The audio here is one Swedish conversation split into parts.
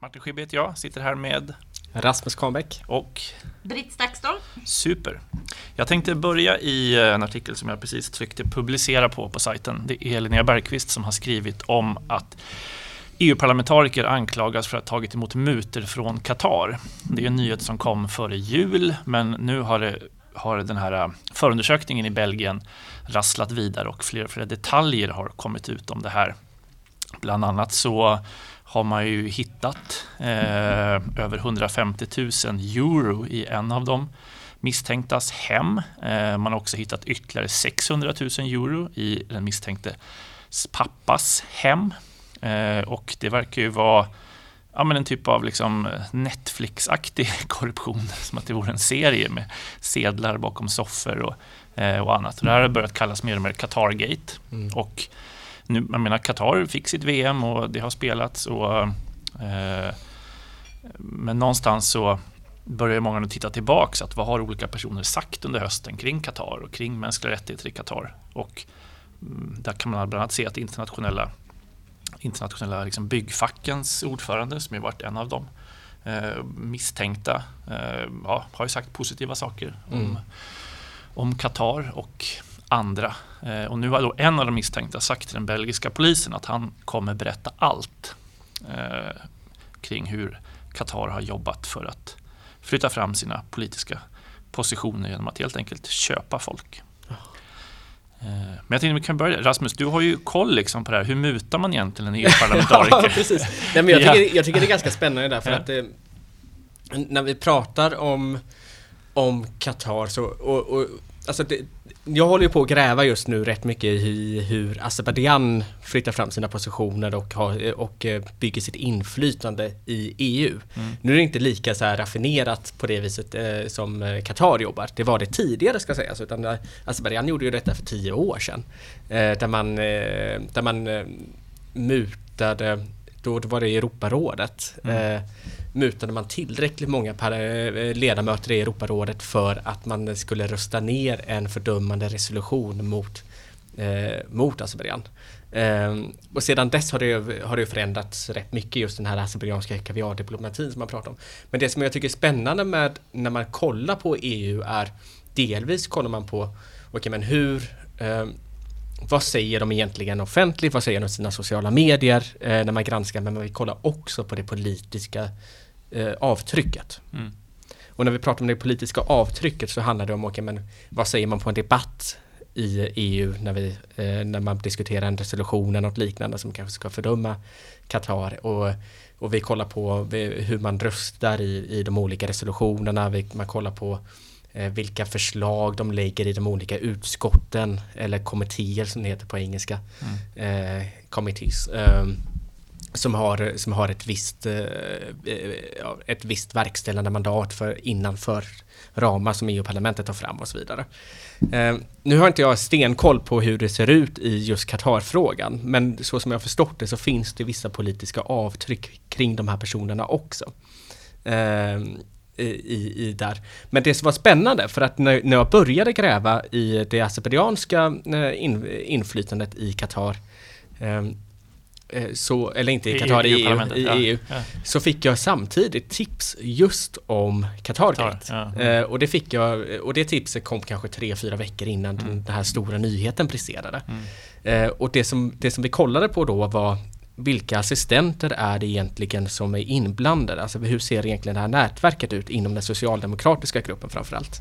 Martin Schibbye heter jag, sitter här med Rasmus Kahnbäck och Britt Staksdahl. Super. Jag tänkte börja i eh, en artikel som jag precis tryckte publicera på på sajten. Det är Linnea Bergqvist som har skrivit om att EU-parlamentariker anklagas för att ha tagit emot muter från Qatar. Det är en nyhet som kom före jul, men nu har, det, har den här eh, förundersökningen i Belgien rasslat vidare och fler och fler detaljer har kommit ut om det här. Bland annat så har man ju hittat eh, över 150 000 euro i en av de misstänktas hem. Eh, man har också hittat ytterligare 600 000 euro i den misstänkte pappas hem. Eh, och det verkar ju vara ja, men en typ av liksom Netflix-aktig korruption, som att det vore en serie med sedlar bakom soffor och, eh, och annat. Och det här har börjat kallas mer och mer Qatargate. Mm. Och nu, jag menar, Qatar fick sitt VM och det har spelats. Och, eh, men någonstans så börjar många nu titta tillbaks. Att vad har olika personer sagt under hösten kring Qatar och kring mänskliga rättigheter i Qatar? Och mm, där kan man bland annat se att internationella, internationella liksom byggfackens ordförande, som ju varit en av dem, eh, misstänkta, eh, ja, har ju sagt positiva saker om, mm. om Qatar och andra. Eh, och nu har då en av de misstänkta sagt till den belgiska polisen att han kommer berätta allt eh, kring hur Qatar har jobbat för att flytta fram sina politiska positioner genom att helt enkelt köpa folk. Eh, men jag tänkte vi kan börja. Rasmus, du har ju koll liksom på det här. Hur mutar man egentligen en EU-parlamentariker? ja, precis. Nej, men jag, tycker, jag tycker det är ganska spännande därför ja. att eh, när vi pratar om om Qatar så, och, och alltså det, jag håller ju på att gräva just nu rätt mycket i hur Azerbajdzjan flyttar fram sina positioner och, har, och eh, bygger sitt inflytande i EU. Mm. Nu är det inte lika så raffinerat på det viset eh, som eh, Qatar jobbar. Det var det tidigare ska sägas, utan eh, Azerbajdzjan gjorde ju detta för tio år sedan. Eh, där man, eh, där man mutade, då var det Europarådet. Mm mutade man tillräckligt många eh, ledamöter i Europarådet för att man skulle rösta ner en fördömande resolution mot, eh, mot Azerbajdzjan. Eh, och sedan dess har det, har det förändrats rätt mycket just den här azerbajdzjanska kaviardiplomatin som man pratar om. Men det som jag tycker är spännande med när man kollar på EU är delvis kollar man på, okej okay, men hur eh, vad säger de egentligen offentligt? Vad säger de i sina sociala medier eh, när man granskar? Men man kollar också på det politiska eh, avtrycket. Mm. Och när vi pratar om det politiska avtrycket så handlar det om, okay, men vad säger man på en debatt i EU när, vi, eh, när man diskuterar en resolution eller något liknande som kanske ska fördöma Qatar. Och, och vi kollar på hur man röstar i, i de olika resolutionerna. Vi, man kollar på eh, vilka förslag de lägger i de olika utskotten eller kommittéer som det heter på engelska. Mm. Eh, committees. Um, som har, som har ett, visst, eh, eh, ett visst verkställande mandat för innanför ramar som EU-parlamentet tar fram och så vidare. Eh, nu har inte jag stenkoll på hur det ser ut i just Qatar-frågan, men så som jag förstått det så finns det vissa politiska avtryck kring de här personerna också. I, i, där. Men det som var spännande, för att när, när jag började gräva i det azerbajdzjanska in, inflytandet i Qatar Eh, så, eller inte i Qatar, i EU, i ja. EU ja. så fick jag samtidigt tips just om Qatargate. Qatar, ja. Eh, och det fick jag, och det tipset kom kanske tre, fyra veckor innan mm. den här stora nyheten briserade. Mm. Eh, och det som, det som vi kollade på då var vilka assistenter är det egentligen som är inblandade? Alltså hur ser egentligen det här nätverket ut inom den socialdemokratiska gruppen framförallt?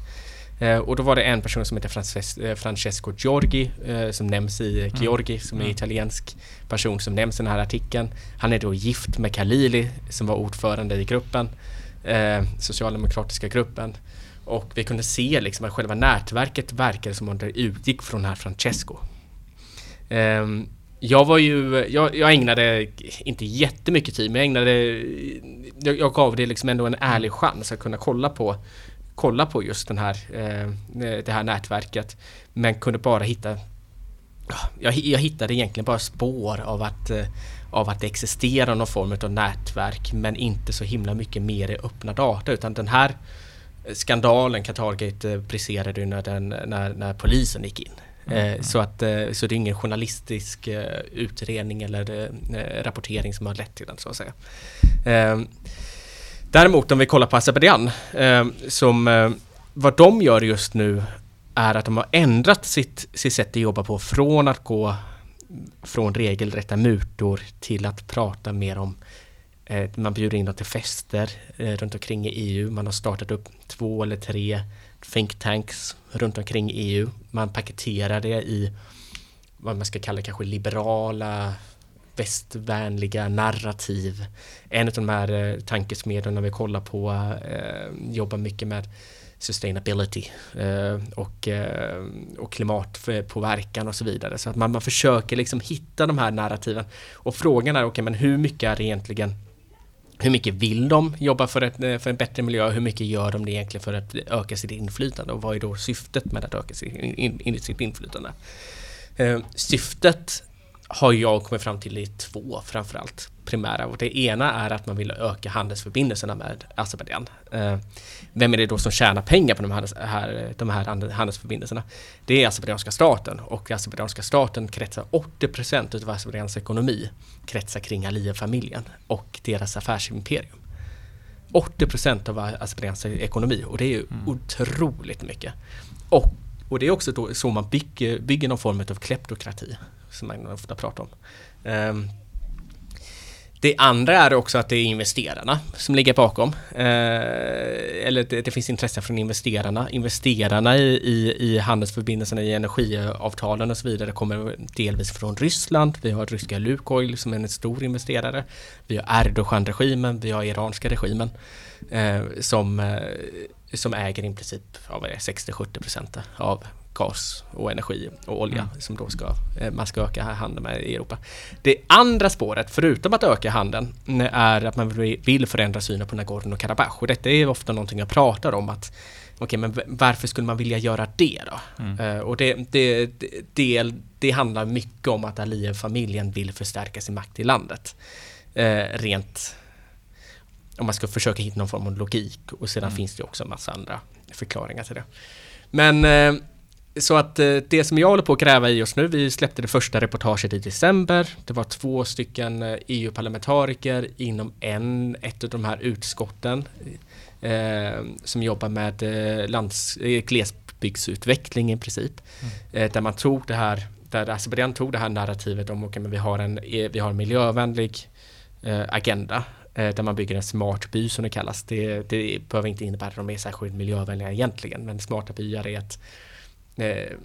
Eh, och då var det en person som heter Frances eh, Francesco Giorgi eh, som nämns i mm. Giorgi som är mm. italiensk person som nämns i den här artikeln. Han är då gift med Khalili som var ordförande i gruppen, socialdemokratiska gruppen. Och vi kunde se liksom att själva nätverket verkade som om det utgick från den här Francesco. Ehm, jag var ju, jag, jag ägnade inte jättemycket tid men jag ägnade, jag, jag gav det liksom ändå en ärlig chans att kunna kolla på kolla på just den här, eh, det här nätverket. Men kunde bara hitta jag, jag hittade egentligen bara spår av att, eh, av att det existerar någon form av nätverk men inte så himla mycket mer i öppna data utan den här skandalen Qatargate eh, briserade när, den, när, när polisen gick in. Eh, så, att, eh, så det är ingen journalistisk eh, utredning eller rapportering som har lett till den så att säga. Ehm, däremot om vi kollar på Azerbajdzjan, ehm, som vad de gör just nu är att de har ändrat sitt, sitt sätt att jobba på från att gå från regelrätta mutor till att prata mer om man bjuder in dem till fester eh, runt omkring i EU. Man har startat upp två eller tre think tanks runt omkring EU. Man paketerar det i vad man ska kalla kanske liberala västvänliga narrativ. En av de här eh, tankesmedjorna vi kollar på eh, jobbar mycket med sustainability eh, och, och klimatpåverkan och så vidare. Så att man, man försöker liksom hitta de här narrativen. Och frågan är, okej, okay, men hur mycket är det egentligen hur mycket vill de jobba för, ett, eh, för en bättre miljö? Hur mycket gör de det egentligen för att öka sitt inflytande? Och vad är då syftet med att öka sitt, in, in, sitt inflytande? Eh, syftet har jag kommit fram till i två framförallt primära. Och det ena är att man vill öka handelsförbindelserna med Azerbajdzjan. Eh, vem är det då som tjänar pengar på de här, de här handelsförbindelserna? Det är azerbajdzjanska staten och azerbajdzjanska staten kretsar 80% utav Azerbajdzjans ekonomi kretsar kring Aliyev-familjen och deras affärsimperium. 80% av Azerbajdzjans ekonomi och det är ju mm. otroligt mycket. Och, och det är också så man bygger, bygger någon form av kleptokrati som man ofta pratar om. Ehm, det andra är också att det är investerarna som ligger bakom. Eh, eller det, det, finns intresse från investerarna. Investerarna i, i, i handelsförbindelserna, i energiavtalen och så vidare kommer delvis från Ryssland. Vi har ryska Lukoil som är en stor investerare. Vi har Erdogan-regimen, vi har iranska regimen eh, som, eh, som äger i princip 60-70 procent av gas och energi och olja mm. som då ska, eh, man ska öka handeln med i Europa. Det andra spåret, förutom att öka handeln, är att man vill förändra synen på Nagorno-Karabach. Och detta är ofta någonting jag pratar om att Okej, okay, men varför skulle man vilja göra det då? Mm. Uh, och det, det, det, det, handlar mycket om att Aliyev-familjen vill förstärka sin makt i landet. Uh, rent om man ska försöka hitta någon form av logik och sedan mm. finns det också en massa andra förklaringar till det. Men så att eh, det som jag håller på att gräva i just nu, vi släppte det första reportaget i december. Det var två stycken EU-parlamentariker eh, e inom en, ett av de här utskotten eh, som jobbar med eh, lands, eh, glesbygdsutveckling i princip. Mm. Eh, där man tog det här, där Azerbajdzjan tog det här narrativet om okay, men vi har en, vi har en miljövänlig agenda där man bygger en smart by som det kallas. Det, det behöver inte innebära att de är särskilt miljövänliga egentligen men smarta byar är ett eh,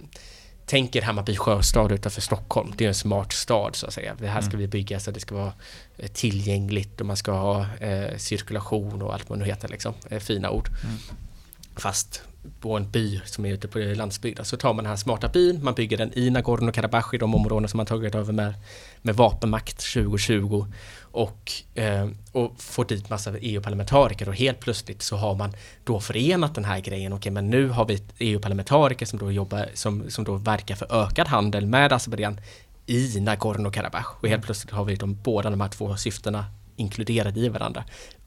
tänker Hammarby sjöstad utanför Stockholm. Det är en smart stad så att säga. Det här ska mm. vi bygga så att det ska vara eh, tillgängligt och man ska ha eh, cirkulation och allt vad det nu heter liksom. Eh, fina ord. Mm. Fast på en by som är ute på landsbygden så tar man den här smarta byn, man bygger den i Nagorno-Karabach i de områden som man tagit över med, med vapenmakt 2020 och, eh, och får dit massa EU-parlamentariker och helt plötsligt så har man då förenat den här grejen. Okej, okay, men nu har vi EU-parlamentariker som då jobbar, som, som då verkar för ökad handel med Azerbajdzjan i Nagorno-Karabach och helt plötsligt har vi de båda de här två syftena inkluderade i varandra.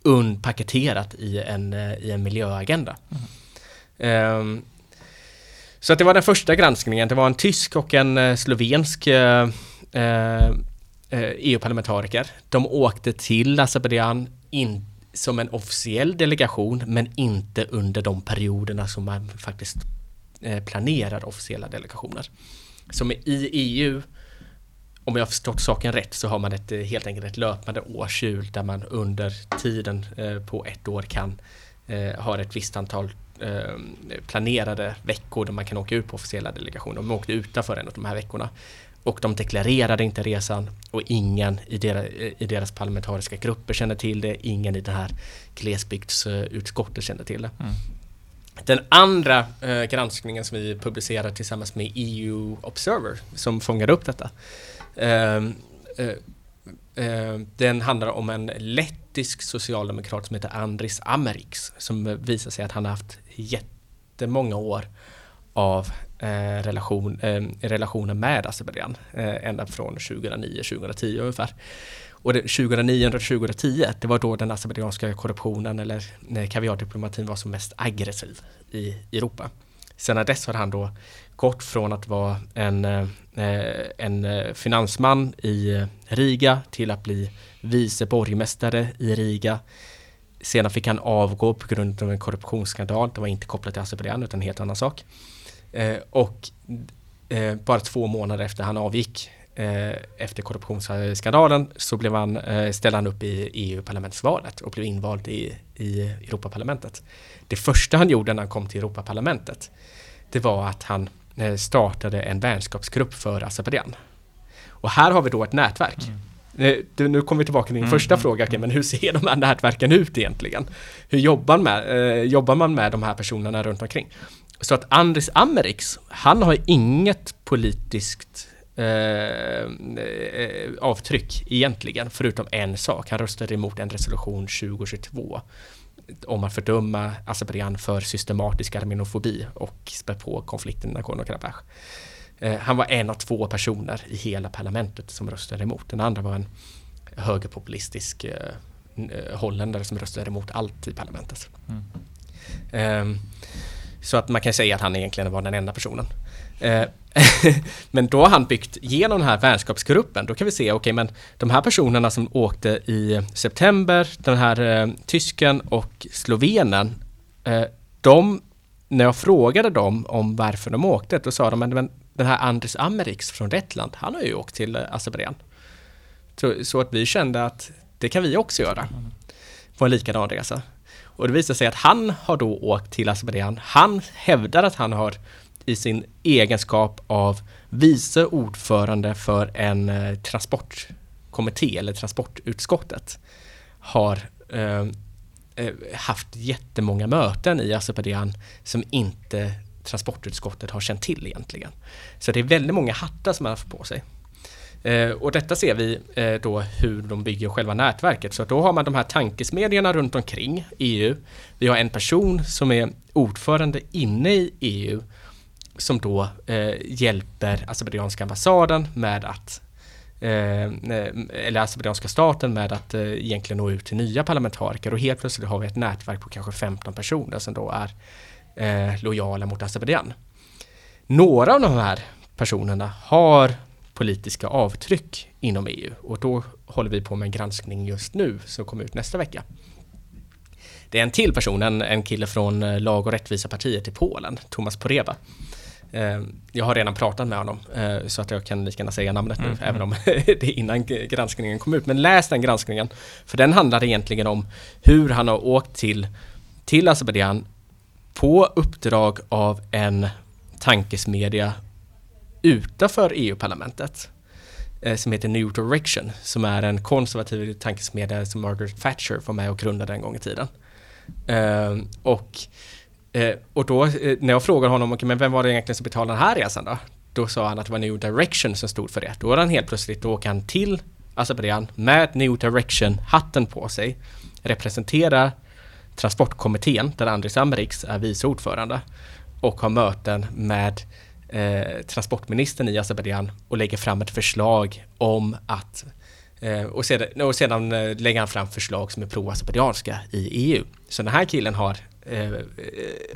Unpaketerat i en, eh, i en miljöagenda. Mm. Um, så att det var den första granskningen. Det var en tysk och en eh, slovensk eh, e uh, uh, EU-parlamentariker. De åkte till Azerbajdzjan som en officiell delegation men inte under de perioderna som man faktiskt planerar officiella delegationer. Som i EU om jag har förstått saken rätt så har man ett, eh, helt enkelt ett löpande årshjul där man under tiden eh, på ett år kan eh, ha ett visst antal planerade veckor där man kan åka ut på officiella delegationer. De åkte utanför en av de här veckorna. Och de deklarerade inte resan och ingen i deras, i deras parlamentariska grupper kände till det. Ingen i det här glesbygdsutskottet kände till det. Mm. Den andra eh, granskningen som vi publicerade tillsammans med EU Observer som fångade upp detta Ehm, eh, ehm, den handlar om en lettisk socialdemokrat som heter Andris Ameriks som visar sig att han har haft jättemånga år av eh, relation, eh, relationer med Azerbajdzjan eh, ända från 2009-2010 ungefär. Och det, 2009 och 2010, det var då den azerbajdzjanska korruptionen eller kaviardiplomatin var som mest aggressiv i Europa. Sen dess har han då kort från att vara en, eh, en eh, finansman i eh, Riga till att bli vice borgmästare i Riga. Sedan fick han avgå på grund av en korruptionsskandal. Det var inte kopplat till Azerbajdzjan utan en helt annan sak. Eh, och bara två månader efter han avgick efter korruptionsskandalen så blev han, ställde han upp i EU-parlamentsvalet och blev invald i, i Europaparlamentet. Det första han gjorde när han kom till Europaparlamentet det var att han startade en vänskapsgrupp för Azerbajdzjan. Och här har vi då ett nätverk. Mm. Du, nu kommer vi tillbaka till din mm. första mm, fråga, mm. men hur ser de här nätverken ut egentligen? Hur jobbar, med, eh, jobbar man med de här personerna runt omkring? Så att Andris Ameriks, han har inget politiskt eh, eh avtryck egentligen, förutom en sak. Han röstade emot en resolution 2022 om att fördöma Azerbajdzjan för systematisk armenofobi och spä på konflikten i Nagorno-Karabach. Eh, han var en av två personer i hela parlamentet som röstade emot. Den andra var en högerpopulistisk eh, eh, holländare som röstade emot allt i parlamentet. Mm. Eh, så att man kan säga att han egentligen var den enda personen. Eh, men då har han byggt genom den här vänskapsgruppen. Då kan vi se, okej, okay, men de här personerna som åkte i september, den här eh, tysken och slovenen, eh, de, när jag frågade dem om varför de åkte, då sa de, men den här Andres Ameriks från Lettland, han har ju åkt till eh, Azerbajdzjan. Så, så, att vi kände att det kan vi också göra på en likadan resa. Och det visar sig att han har då åkt till Azerbajdzjan. Han hävdar att han har i sin egenskap av vice ordförande för en eh, transportkommitté eller transportutskottet har eh, eh, haft jättemånga möten i Azerbajdzjan som inte transportutskottet har känt till egentligen. Så det är väldigt många hattar som man har fått på sig. Eh, och detta ser vi eh, då hur de bygger själva nätverket. Så då har man de här tankesmedjorna runt omkring EU. Vi har en person som är ordförande inne i EU som då eh, hjälper azerbajdzjanska ambassaden med att eh, eh eller azerbajdzjanska staten med att eh, egentligen nå ut till nya parlamentariker och helt plötsligt har vi ett nätverk på kanske 15 personer som då är eh, lojala mot Azerbajdzjan. Några av de här personerna har politiska avtryck inom EU och då håller vi på med en granskning just nu som kommer ut nästa vecka. Det är en till person, en, en kille från eh, Lag och rättvisa partiet i Polen, Thomas Poreva, Eh, jag har redan pratat med honom eh, så att jag kan lika gärna säga namnet nu mm. även om det är innan granskningen kom ut. Men läs den granskningen. För den handlar egentligen om hur han har åkt till, till Azerbajdzjan på uppdrag av en tankesmedja utanför EU-parlamentet eh, som heter New Direction som är en konservativ tankesmedja som Margaret Thatcher var med och grundade en gång i tiden. Eh, och Eh, och då eh, när jag frågade honom, okay, men vem var det egentligen som betalade den här resan då? Då sa han att det var New Direction som stod för det. Då var han helt plötsligt, då åker han till Azerbajdzjan med New Direction-hatten på sig, representerar transportkommittén där Andris Amriks är vice ordförande och har möten med eh, transportministern i Azerbajdzjan och lägger fram ett förslag om att eh, och sedan, och sedan eh, lägger han fram förslag som är pro-azerbajdzjanska i EU. Så den här killen har eh,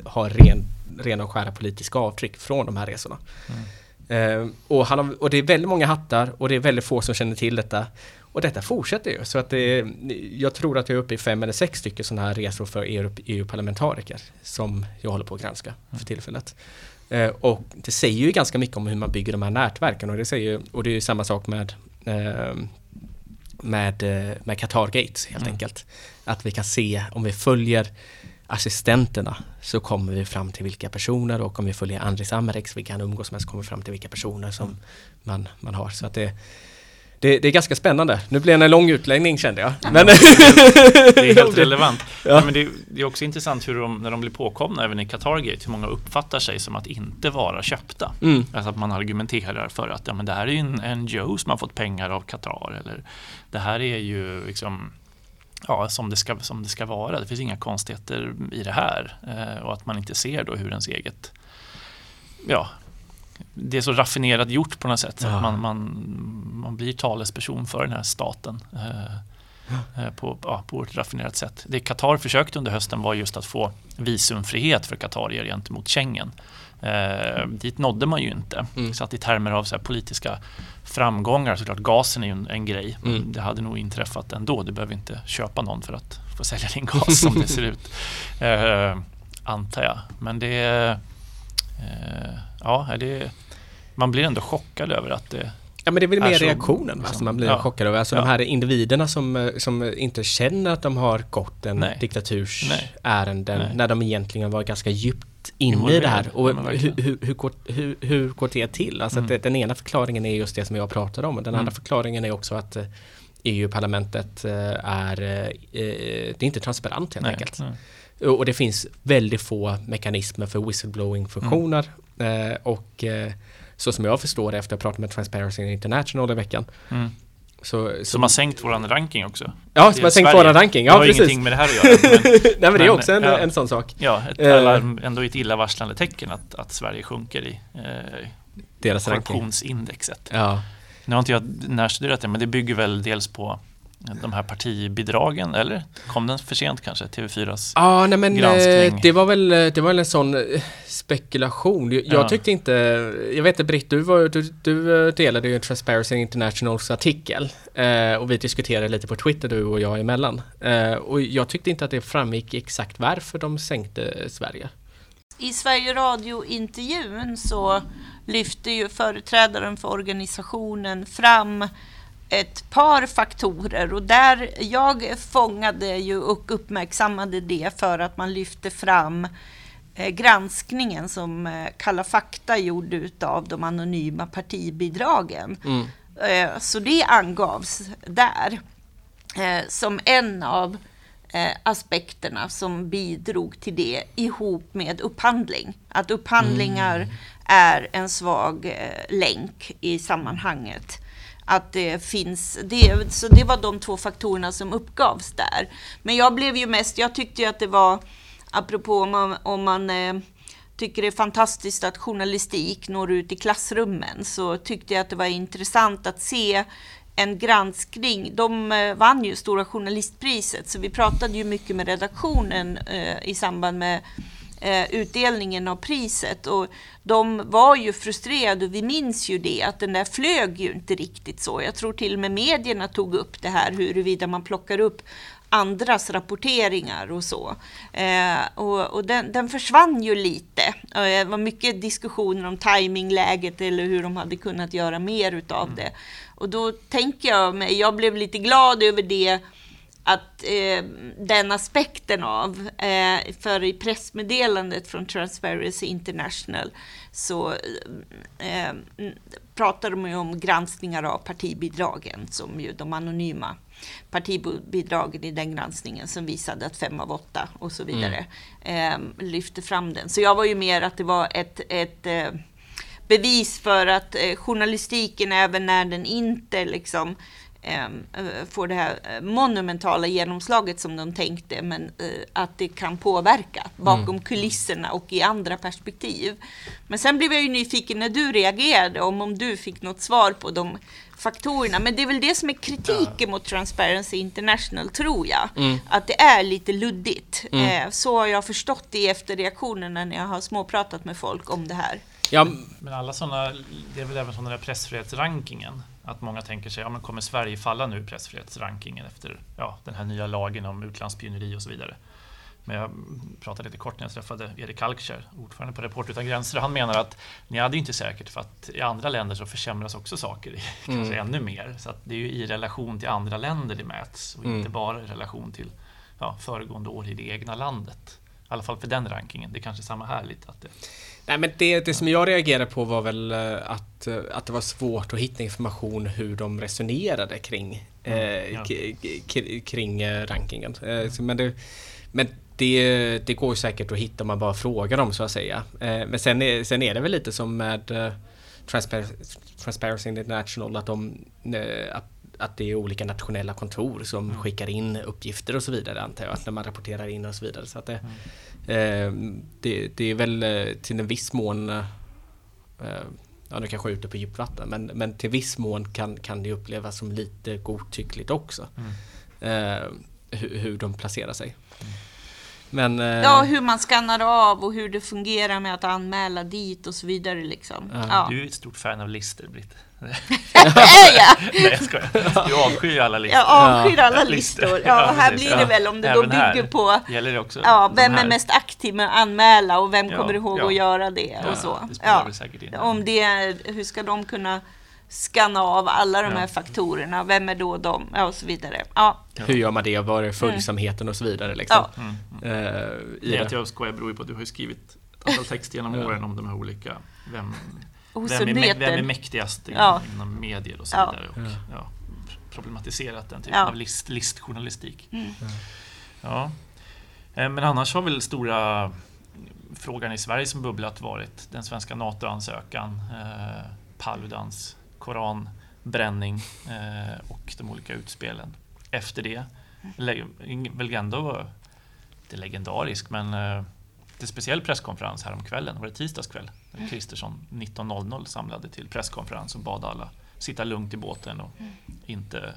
har ren, ren och skära politiska avtryck från de här resorna. Mm. Eh, och, han och det är väldigt många hattar och det är väldigt få som känner till detta. Och detta fortsätter ju. Så att det, jag tror att jag är uppe i fem eller sex stycken sådana här resor för EU-parlamentariker som jag håller på att granska mm. för tillfället. Eh, och det säger ju ganska mycket om hur man bygger de här nätverken och det, säger, och det är ju samma sak med eh, med, eh, med Qatar Gates helt mm. enkelt. Att vi kan se om vi följer assistenterna så kommer vi fram till vilka personer och om vi följer Andris Amerex, vi kan umgås med, så kommer vi fram till vilka personer som man, man har. Så att det, det, det, är ganska spännande. Nu blev det en lång utläggning kände jag. Men det är helt relevant. Ja. Ja, men det, det, är också intressant hur de, när de blir påkomna även i Qatargate, hur många uppfattar sig som att inte vara köpta. Mm. Alltså att man argumenterar för att ja, men det här är ju en, Joe som har fått pengar av Qatar. Eller det här är ju liksom ja, som, det ska, som det ska vara. Det finns inga konstigheter i det här. Eh, och att man inte ser då hur ens eget ja, det är så raffinerat gjort på något sätt. Ja. Att man, man, man blir talesperson för den här staten. Eh, eh, på, ja, på ett raffinerat sätt. Det Qatar försökte under hösten var just att få visumfrihet för qatarier gentemot Schengen. Eh, dit nådde man ju inte. Mm. Så att i termer av så politiska framgångar, såklart gasen är ju en, en grej. Mm. Det hade nog inträffat ändå. Du behöver inte köpa någon för att få sälja din gas som det ser ut. Eh, antar jag. Men det... Eh, ja, det, man blir ändå chockad över att det Ja men det är väl mer så, reaktionen liksom, som man blir ja, chockad över. Alltså ja. de här individerna som, som inte känner att de har gått en Nej. diktaturs när de egentligen var ganska djupt inne i det här. Och hur, hur, hur, går, hur, hur går det till? Alltså mm. att den ena förklaringen är just det som jag pratade om. Den mm. andra förklaringen är också att EU-parlamentet eh, är, eh, det är inte transparent helt Nej. enkelt. Nej. Och det finns väldigt få mekanismer för whistleblowing-funktioner. Mm. Och så som jag förstår det efter att ha pratat med Transparency International i veckan mm. Så, så, som har sänkt våran ranking också. Ja, som har sänkt våran ranking. Ja, det har precis. ingenting med det här att göra. Men, Nej, men, det är också en, ja, en sån sak. Ja, ett alarm, ändå ett illavarslande tecken att, att Sverige sjunker i eh, Deras korruptionsindexet. Ja. Nu har inte jag närstuderat det, men det bygger väl dels på de här partibidragen, eller? Kom den för sent kanske, TV4s Ja, nej men eh, granskning? det var väl, det var väl en sån eh, spekulation. Jag ja. tyckte inte, jag vet inte Britt, du, var, du, du eh, delade ju Transparency Internationals artikel eh, och vi diskuterade lite på Twitter du och jag emellan. Eh, och jag tyckte inte att det framgick exakt varför de sänkte Sverige. I Sverige Radio-intervjun så lyfte ju företrädaren för organisationen fram ett par faktorer och där jag fångade ju och uppmärksammade det för att man lyfte fram eh, granskningen som eh, Kalla fakta gjorde utav de anonyma partibidragen. Mm. Eh, så det angavs där som en av aspekterna som bidrog till det ihop med upphandling. Att upphandlingar mm är en svag eh, länk i sammanhanget att det finns, det, så det var de två faktorerna som uppgavs där. Men jag blev ju mest, jag tyckte ju att det var, apropå om man, om man eh, tycker det är fantastiskt att journalistik når ut i klassrummen, så tyckte jag att det var intressant att se en granskning. De eh, vann ju Stora Journalistpriset, så vi pratade ju mycket med redaktionen eh, i samband med utdelningen av priset. Och de var ju frustrerade och vi minns ju det att den där flög ju inte riktigt så. Jag tror till och med medierna tog upp det här huruvida man plockar upp andras rapporteringar och så. Eh, och, och den, den, försvann ju lite. Eh, det var mycket diskussioner om timingläget eller hur de hade kunnat göra mer utav mm. det. Och då tänker jag mig, jag blev lite glad över det att eh, den aspekten av, eh, för i pressmeddelandet från Transparency International så eh, pratar de ju om granskningar av partibidragen som ju de anonyma partibidragen i den granskningen som visade att fem av åtta och så vidare mm. eh, lyfte fram den. Så jag var ju mer att det var ett, ett eh, bevis för att eh, journalistiken, även när den inte liksom får det här eh, monumentala genomslaget som de tänkte, men eh, att det kan påverka bakom mm. kulisserna och i andra perspektiv. Men sen blev jag ju nyfiken när du reagerade, om, om du fick något svar på de faktorerna. Men det är väl det som är kritiken ja. mot Transparency International, tror jag. Mm. Att det är lite luddigt. Mm. Så har jag förstått det efter reaktionerna när jag har småpratat med folk om det här. Ja. Men alla sådana, det är väl även sådana där pressfrihetsrankingen att många tänker sig, ja men kommer Sverige falla nu i pressfrihetsrankingen efter ja, den här nya lagen om utlandsspioneri och så vidare. Men jag pratade lite kort när jag träffade Erik Alkser, ordförande på Report utan gränser. Han menar att ni hade inte säkert för att i andra länder så försämras också saker, kanske mm. ännu mer. Så det är ju i relation till andra länder det mäts och mm. inte bara i relation till ja, föregående år i det egna landet. I alla fall för den rankingen. Det är kanske samma här lite. Att det, Nej men det, det som jag reagerade på var väl eh, att, eh, att det var svårt att hitta information hur de resonerade kring, mm, eh, ja. kring rankingen. Eh, men det, men det, det går säkert att hitta om man bara frågar dem så att säga. Men sen är, sen är det väl lite som med Transparency International att, de, att, att det är olika nationella kontor som mm. skickar in uppgifter och så vidare antar jag, när man rapporterar in och så vidare. Så att det, mm. Eh, det, det, är väl eh, till en viss mån eh, Ja, nu kanske jag är ute på djupvatten men, men till viss mån kan, kan det upplevas som lite godtyckligt också. Mm. hur, hur de placerar sig. Men, eh, Ja, hur man skannar av och hur det fungerar med att anmäla dit och så vidare. Liksom. Ja. Ja. Du är ett stort fan av listor, Britt. Är jag? Nej, jag skojar. Du avskyr ju alla listor. Jag avskyr alla Listor. listor. Ja, Ja, här blir det Ja. väl om det då Även här. bygger på Gäller det också ja, vem är mest aktiv med att anmäla och vem Ja, kommer ihåg ja. att göra det Ja, och så. det spelar Ja. väl säkert in. Om det hur ska de kunna skanna av alla de Ja. här faktorerna? Vem är då de? Ja, och så vidare. Ja, hur gör man det? Var är följsamheten och så vidare? Liksom. Ja. Mm. Eh, i Nej, att det. jag skojar beror ju på att du har ju skrivit ett antal texter genom åren om de här olika vem, hos vem, är, vem är mäktigast inom, Ja. inom medier och så Ja. vidare. Och, ja. problematiserat den typen Ja. av list, listjournalistik. Mm. Ja. Eh, Men annars har väl stora frågan i Sverige som bubblat varit den svenska NATO-ansökan, eh, Paludans koranbränning eh, och de olika utspelen. Efter det, väl ändå inte legendarisk, men eh, det är speciell presskonferens här om kvällen, var det tisdagskväll? Där Kristersson 19.00 samlade till presskonferens och bad alla sitta lugnt i båten och inte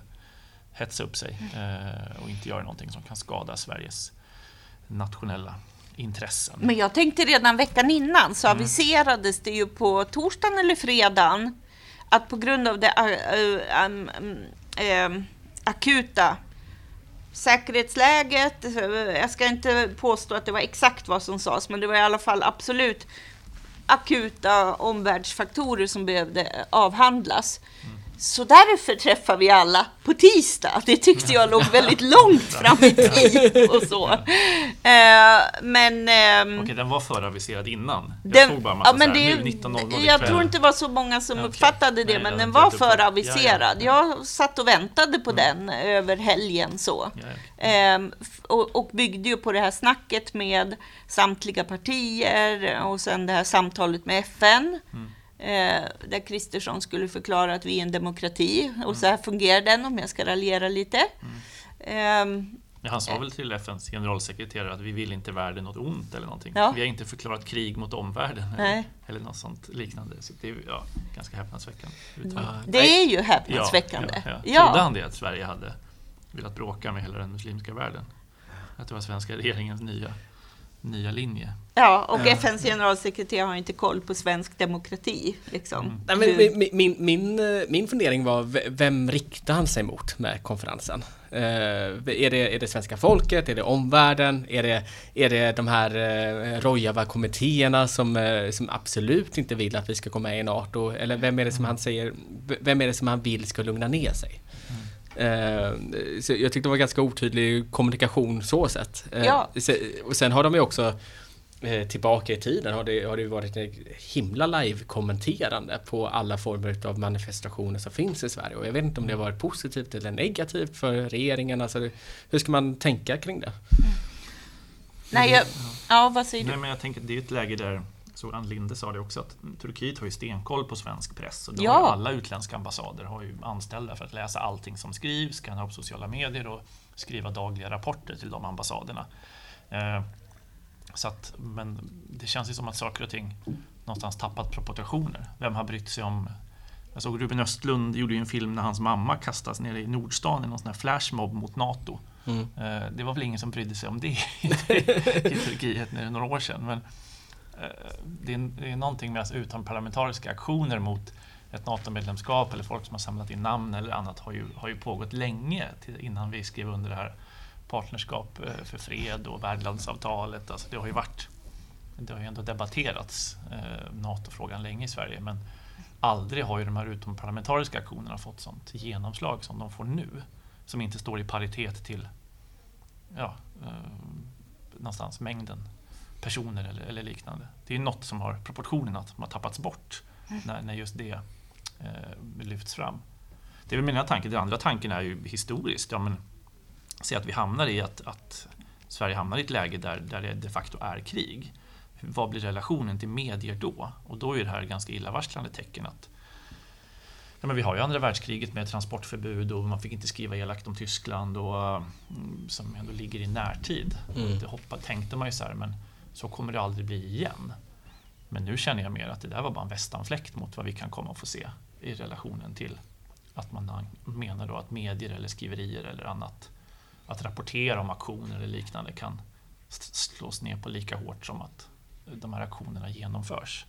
hetsa upp sig eh, och inte göra någonting som kan skada Sveriges nationella intressen. Men jag tänkte redan veckan innan så Mm. aviserades det ju på torsdagen eller fredagen att på grund av det äh, äh, ähm, akuta säkerhetsläget, eh, jag ska inte påstå att det var exakt vad som sades, men det var i alla fall absolut akuta omvärldsfaktorer som behövde avhandlas. Mm. Så därför träffar vi alla på tisdag. Det tyckte jag låg väldigt långt fram i tid och så. Eh, men... ehm, Okej, den var föraviserad innan. Jag den, såg bara ja, men det, nu 19.00 jag tror inte det var så många som Okej. uppfattade det, Nej, men den var föraviserad. Ja, ja. Jag satt och väntade på Mm. den över helgen så. Ja. Ehm, och, och byggde ju på det här snacket med samtliga partier och sen det här samtalet med FN. Mm. Eh, där Kristersson skulle förklara att vi är en demokrati och så här fungerar den om jag ska raljera lite. Mm. Ehm, Ja, han sa väl till FNs generalsekreterare att vi vill inte världen något ont eller någonting. Ja. Vi har inte förklarat krig mot omvärlden eller, eller något sånt liknande. Så det är ja, ganska häpnadsväckande. Ja. det är ju häpnadsväckande. Ja. Ja. Trodde han det att Sverige hade velat bråka med hela den muslimska världen? Att det var svenska regeringens nya, nya linje. Ja, och Ja. FNs generalsekreterare har inte koll på svensk demokrati. Liksom. Mm. Nej, men, min, min, min, eh, min fundering var, vem riktar han sig mot med konferensen? Eh, är, det, är det svenska folket? Är det omvärlden? Är det, är det de här uh, Rojava-kommittéerna som, eh, som absolut inte vill att vi ska gå med i NATO? Eller vem är det som han säger, vem är det som han vill ska lugna ner sig? Eh, så jag tyckte det var ganska otydlig kommunikation så sett. Eh, Ja. se- Och sen har de ju också eh, tillbaka i tiden har det, har det ju varit ett himla live-kommenterande på alla former av manifestationer som finns i Sverige. Och jag vet inte om det har varit positivt eller negativt för regeringen. Alltså, hur ska man tänka kring det? Nej, jag, ja, vad säger Nej, du? men jag tänker det är ett läge där, Ann Linde sa det också, att Turkiet har ju stenkoll på svensk press. Och Ja. har alla utländska ambassader har ju anställda för att läsa allting som skrivs, kan ha på sociala medier och skriva dagliga rapporter till de ambassaderna. Eh, så att, men det känns ju som att saker och ting någonstans tappat proportioner. Vem har brytt sig om jag såg Ruben Östlund gjorde ju en film när hans mamma kastas ner i Nordstan i någon sån här flashmob mot NATO. Mm. Eh, Det var väl ingen som brydde sig om det i Turkiet några år sedan. Men Eh, det är, det är någonting med alltså utomparlamentariska aktioner mot ett NATO-medlemskap eller folk som har samlat in namn eller annat har ju, har ju pågått länge till, innan vi skrev under det här partnerskap eh, för fred och värdlandsavtalet. Alltså det har ju varit det har ju ändå debatterats eh, NATO-frågan länge i Sverige men aldrig har ju de här utomparlamentariska aktionerna fått sånt genomslag som de får nu. Som inte står i paritet till ja, eh, någonstans mängden personer eller, eller liknande. Det är något som har proportionerna som har tappats bort när, när just det eh, lyfts fram. Det är väl mina tankar. Den andra tanken är ju historiskt. Ja, men, se att vi hamnar i att, att Sverige hamnar i ett läge där, där det de facto är krig. Vad blir relationen till medier då? Och då är det här ganska illavarslande tecken att Ja, men vi har ju andra världskriget med transportförbud och man fick inte skriva elakt om Tyskland och, mm, som ändå ligger i närtid. Mm. Det hoppa, tänkte man ju så här, men så kommer det aldrig bli igen. Men nu känner jag mer att det där var bara en västanfläkt mot vad vi kan komma att få se i relationen till att man menar då att medier eller skriverier eller annat att rapportera om aktioner eller liknande kan slås ner på lika hårt som att de här aktionerna genomförs.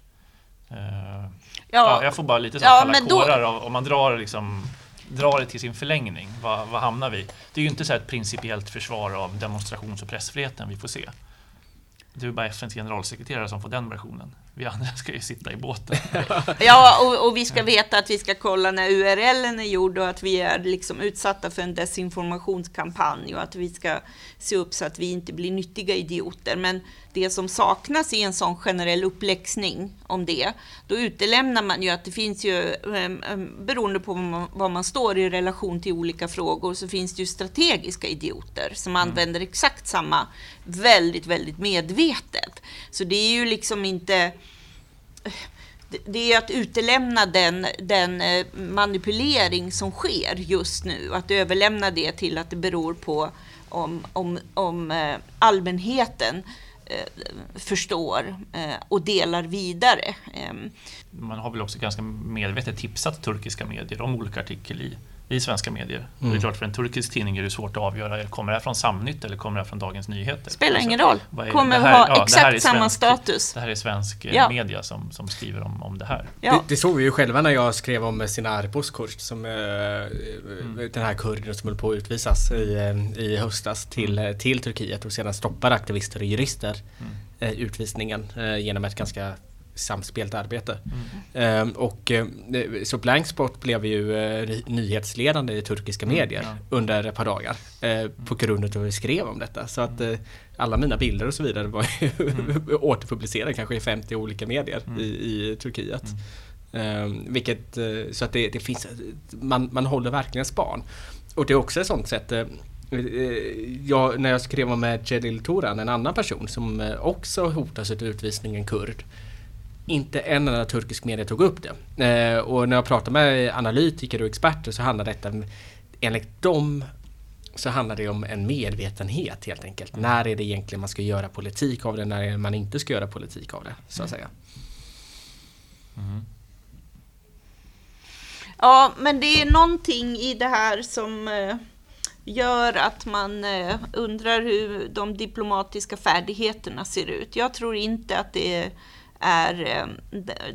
Uh, ja, ja, jag får bara lite så ja, kalla kårar då... om man drar, liksom, drar det till sin förlängning. Vad, vad hamnar vi? Det är ju inte så ett principiellt försvar av demonstrations och pressfriheten vi får se. Det är bara FNs generalsekreterare som får den versionen. Vi andra ska ju sitta i båten. ja, och, och, vi ska veta att vi ska kolla när URLen är gjord och att vi är liksom utsatta för en desinformationskampanj och att vi ska se upp så att vi inte blir nyttiga idioter. Men det som saknas i en sån generell uppläxning om det, då utelämnar man ju att det finns ju, ehm, ehm, beroende på var man står i relation till olika frågor, så finns det ju strategiska idioter som mm. använder exakt samma väldigt, väldigt medvetet. Så det är ju liksom inte det är att utelämna den, den eh, manipulering som sker just nu. Att överlämna det till att det beror på om, om, om eh, allmänheten eh, förstår och delar vidare. Ehm. Man har väl också ganska medvetet tipsat turkiska medier om olika artiklar i i svenska medier. Mm. Det är mm. klart för en turkisk tidning är det svårt att avgöra, kommer det här från Samnytt eller kommer det här från Dagens Nyheter? Spelar ingen roll, kommer här, ha ja, exakt samma status. Det här är svensk eh, ja. media som, som skriver om, om det här. Ja. Det, det såg vi ju själva när jag skrev om Sinar Bozkurt, som eh, mm. den här kurden som höll på att utvisas i, eh, i höstas till, mm. till Turkiet och sedan stoppade aktivister och jurister mm. utvisningen genom ett ganska samspelt arbete. Mm. Eh, och, så Blankspot blev ju eh, nyhetsledande i turkiska mm, medier ja. under ett par dagar eh, på grund av att vi skrev om detta. Så att eh, alla mina bilder och så vidare var ju mm. återpublicerade kanske i 50 olika medier mm. i, i Turkiet. Ehm, vilket, eh, så att det, det, finns, man, man håller verkligen span. Och det är också ett sånt sätt jag, när jag skrev om Celil Turan, en annan person som också hotas av utvisning, en kurd inte en enda turkisk media tog upp det. Eh, och när jag pratar med analytiker och experter så handlar detta enligt dem så handlar det om en medvetenhet helt enkelt. Mm. När är det egentligen man ska göra politik av det, när är det man inte ska göra politik av det, så att mm. säga. Mm. Ja, men det är någonting i det här som eh, gör att man eh, undrar hur de diplomatiska färdigheterna ser ut. Jag tror inte att det är är, eh,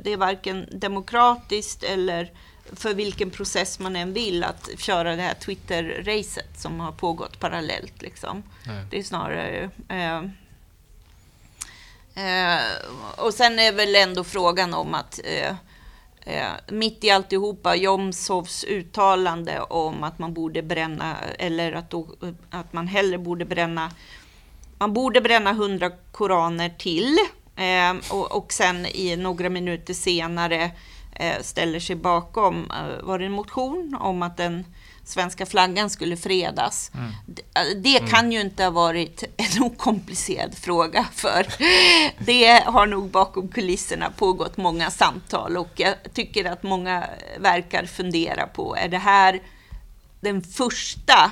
det är varken demokratiskt eller för vilken process man än vill att köra det här Twitter-racet som har pågått parallellt. Liksom. Det är snarare... Eh, eh, och sen är väl ändå frågan om att eh, eh mitt i alltihopa Jomshovs uttalande om att man borde bränna, eller att, då, att man hellre borde bränna, man borde bränna hundra koraner till och, och sen i några minuter senare eh, ställer sig bakom, eh, var det en motion om att den svenska flaggan skulle fredas. Mm. Det, eh, det mm. kan ju inte ha varit en okomplicerad fråga för det har nog bakom kulisserna pågått många samtal och jag tycker att många verkar fundera på, är det här den första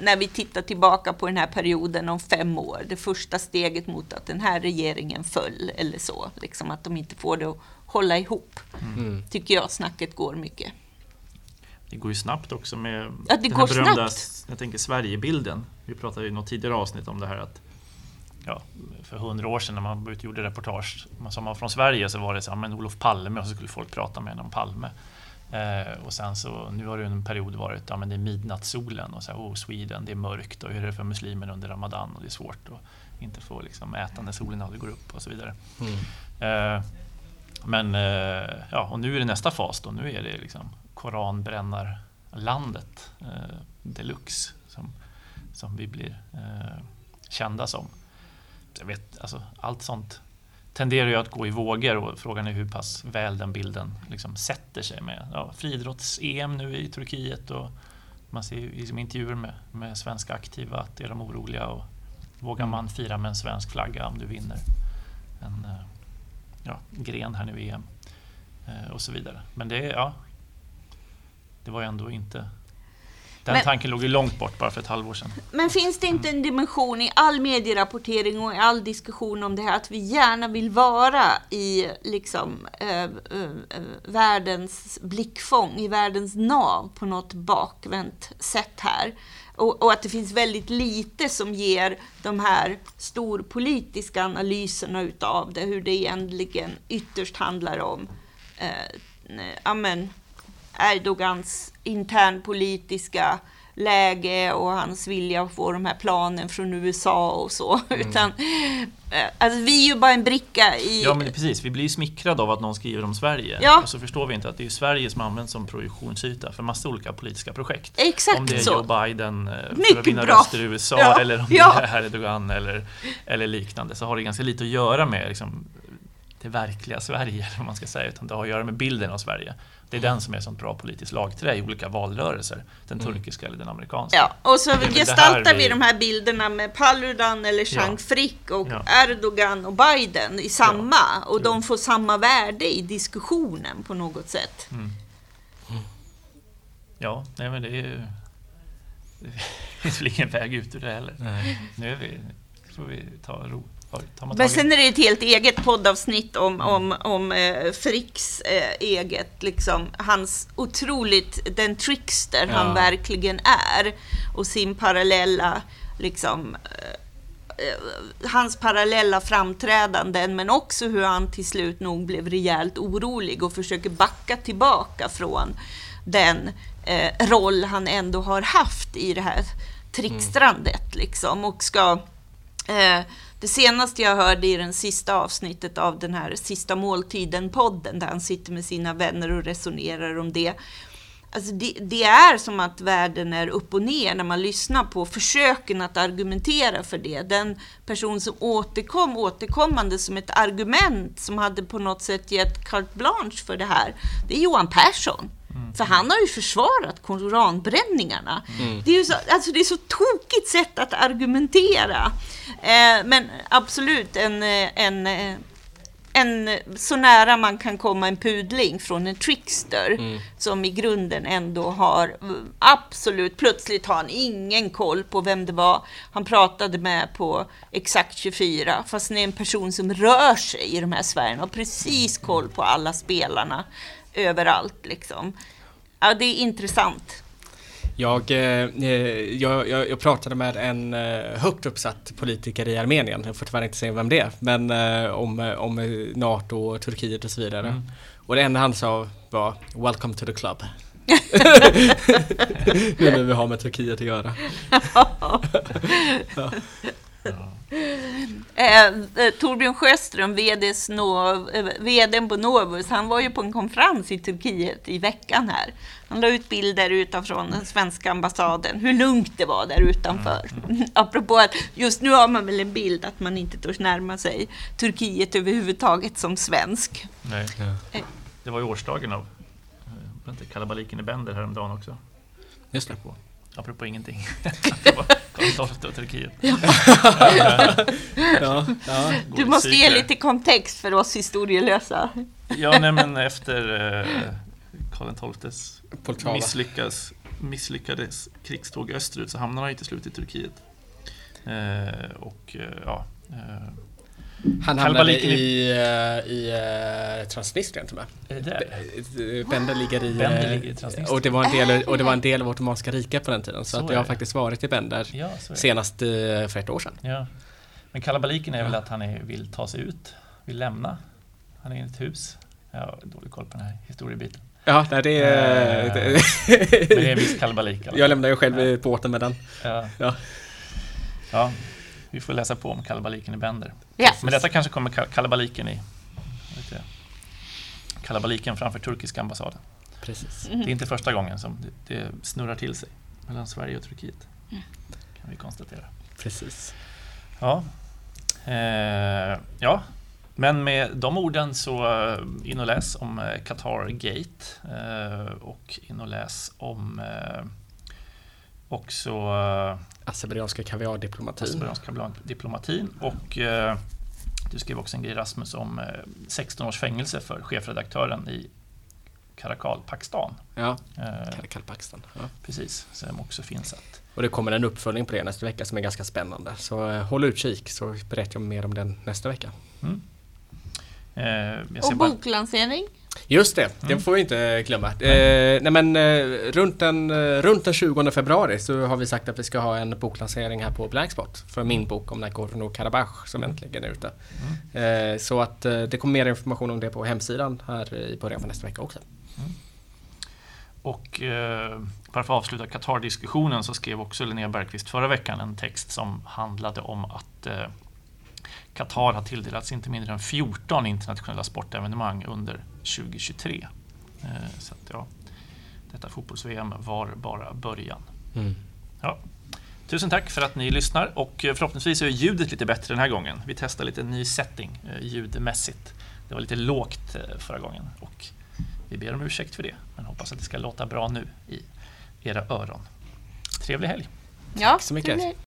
när vi tittar tillbaka på den här perioden om fem år, det första steget mot att den här regeringen föll eller så, liksom att de inte får det att hålla ihop, mm. tycker jag snacket går mycket. Det går ju snabbt också med ja, det den här berömda, snabbt. jag tänker Sverigebilden. Vi pratade i något tidigare avsnitt om det här att ja, för hundra år sedan när man gjorde reportage, man sa man från Sverige så var det så här, men Olof Palme och så skulle folk prata med om Palme. Eh, och sen så, nu har det en period varit, ja men det är midnattssolen och så här, oh Sweden, det är mörkt och hur är det för muslimer under Ramadan och det är svårt att inte få liksom, äta när solen aldrig går upp och så vidare. Mm. Eh, men eh, ja, och nu är det nästa fas då, nu är det liksom koranbrännarlandet eh, deluxe som, som vi blir eh, kända som. Jag vet, alltså, allt sånt tenderar ju att gå i vågor och frågan är hur pass väl den bilden liksom sätter sig med ja, friidrotts-EM nu i Turkiet och man ser liksom intervjuer med, med svenska aktiva att är de oroliga och vågar mm. man fira med en svensk flagga om du vinner en eh, ja, gren här nu i EM eh, och så vidare. Men det, ja, det var ju ändå inte den men, tanken låg ju långt bort bara för ett halvår sedan. Men finns det inte en dimension i all medierapportering och i all diskussion om det här att vi gärna vill vara i liksom, äh, äh, världens blickfång, i världens nav på något bakvänt sätt här? och, och, att det finns väldigt lite som ger de här storpolitiska analyserna utav det, hur det egentligen ytterst handlar om eh, amen, Erdogans internpolitiska läge och hans vilja att få de här planen från USA och så. Mm. Utan, eh, alltså, vi är ju bara en bricka i... Ja, men precis. Vi blir ju smickrade av att någon skriver om Sverige. Ja. Och så förstår vi inte att det är Sverige som används som projektionsyta för massa olika politiska projekt. Exakt Om det är så. Joe Biden eh, för Mycket att vinna bra. röster i USA ja. eller om ja. det är Erdogan eller, eller liknande så har det ganska lite att göra med liksom, det verkliga Sverige, eller vad man ska säga, utan det har att göra med bilden av Sverige. Det är den som är ett sånt bra politiskt lagträ i olika valrörelser. Den mm. turkiska eller den amerikanska. Ja, och så gestaltar vi... vi de här bilderna med Paludan eller Chang ja. Frick och ja. Erdogan och Biden i samma. Ja. Och de får samma värde i diskussionen på något sätt. Mm. Ja, nej men det är ju... Det finns väl ingen väg ut ur det heller. Nej. Nu är vi, får vi ta ro. Men sen är det ett helt eget poddavsnitt om, mm. om, om eh, Fricks eh, eget, liksom, hans otroligt, den trickster ja. han verkligen är och sin parallella, liksom, eh, eh, hans parallella framträdanden men också hur han till slut nog blev rejält orolig och försöker backa tillbaka från den eh, roll han ändå har haft i det här trickstrandet mm. liksom och ska eh, det senaste jag hörde i den sista avsnittet av den här Sista måltiden-podden, där han sitter med sina vänner och resonerar om det. Alltså det, det, är som att världen är upp och ner när man lyssnar på försöken att argumentera för det. Den person som återkom återkommande som ett argument som hade på något sätt gett carte blanche för det här, det är Johan Persson. Mm. För han har ju försvarat koranbränningarna. Mm. Det, är ju så, alltså det är så tokigt sätt att argumentera. Eh, men absolut en, en, en så nära man kan komma en pudling från en trickster mm. som i grunden ändå har absolut, plötsligt har han ingen koll på vem det var han pratade med på exakt 24 fast det är en person som rör sig i de här sfärerna och precis koll på alla spelarna överallt. Liksom. Ja, det är intressant. Jag, eh, jag, jag, jag, pratade med en eh, högt uppsatt politiker i Armenien, jag får tyvärr inte säga vem det är, men eh, om, om NATO och Turkiet och så vidare. Mm. Och det enda han sa var Welcome to the club. nu när vi har med Turkiet att göra. ja. Eh, eh, Torbjörn Sjöström, VDs no, eh, VDn på Novus, han var ju på en konferens i Turkiet i veckan här. Han la ut bilder utifrån den svenska ambassaden, hur lugnt det var där utanför. Mm. Apropå att just nu har man väl en bild att man inte törs närma sig Turkiet överhuvudtaget som svensk. Nej. Ja. Eh. Det var ju årsdagen av kalabaliken i Bender häromdagen också. Just det. Apropå ingenting. XII och Turkiet. Ja. ja, ja. Du måste ge lite kontext för oss historielösa. ja, nej, men efter eh, Karl XIIs misslyckas, misslyckades krigståg österut så hamnade han ju till slut i Turkiet. Eh, och eh, ja, eh, han hamnade i, uh, i uh, Transnistrien till och med. Bender ligger i... Bender ligger i Transnistrien. Och det, var en del, och det var en del av Ottomanska riket på den tiden. Så, så att jag har faktiskt varit i Bender ja, senast för ett år sedan. Ja. Men kalabaliken är ja. väl att han är, vill ta sig ut, vill lämna. Han är i ett hus. Jag har dålig koll på den här historiebiten. Ja, nej, det är... Uh, men det är en viss kalabalik. Jag lämnade ju själv ja. båten med den. Ja. ja. ja. Vi får läsa på om kalabaliken i Bender. Yes. Men detta kanske kommer kalabaliken i kalabaliken framför turkiska ambassaden. Precis. Mm. Det är inte första gången som det, det, snurrar till sig mellan Sverige och Turkiet. Mm. Kan vi konstatera. Precis. Ja. Eh, ja, men med de orden så eh, in och läs om eh, Qatar Gate eh, och in och läs om eh, också Azerbajdzjanska kaviardiplomatin. Azerbajdzjanska kaviardiplomatin och eh, du skrev också en grej Rasmus om eh, 16 års fängelse för chefredaktören i Karakal, Pakistan. Ja, eh, Karakal, Pakistan. Ja. Precis, som också finns att... Och det kommer en uppföljning på det nästa vecka som är ganska spännande. Så eh, håll utkik så berättar jag mer om den nästa vecka. Mm. Eh, och boklansering? Just det, det mm. får vi inte glömma. Eh, nej men eh, runt, den, runt den 20 februari så har vi sagt att vi ska ha en boklansering här på Blackspot för min bok om Nagorno-Karabach som äntligen är ute. Mm. Eh, så att eh, det kommer mer information om det på hemsidan här i början på nästa vecka också. Mm. Och eh, bara för att avsluta Qatar-diskussionen så skrev också Linnea Bergqvist förra veckan en text som handlade om att eh, Qatar har tilldelats inte mindre än 14 internationella sportevenemang under 2023. Eh, så att, ja, detta fotbolls-VM var bara början. Mm. Ja. Tusen tack för att ni lyssnar och förhoppningsvis är ljudet lite bättre den här gången. Vi testar lite ny setting eh, ljudmässigt. Det var lite lågt eh, förra gången och vi ber om ursäkt för det, men hoppas att det ska låta bra nu i era öron. Trevlig helg! Ja, Tack så mycket!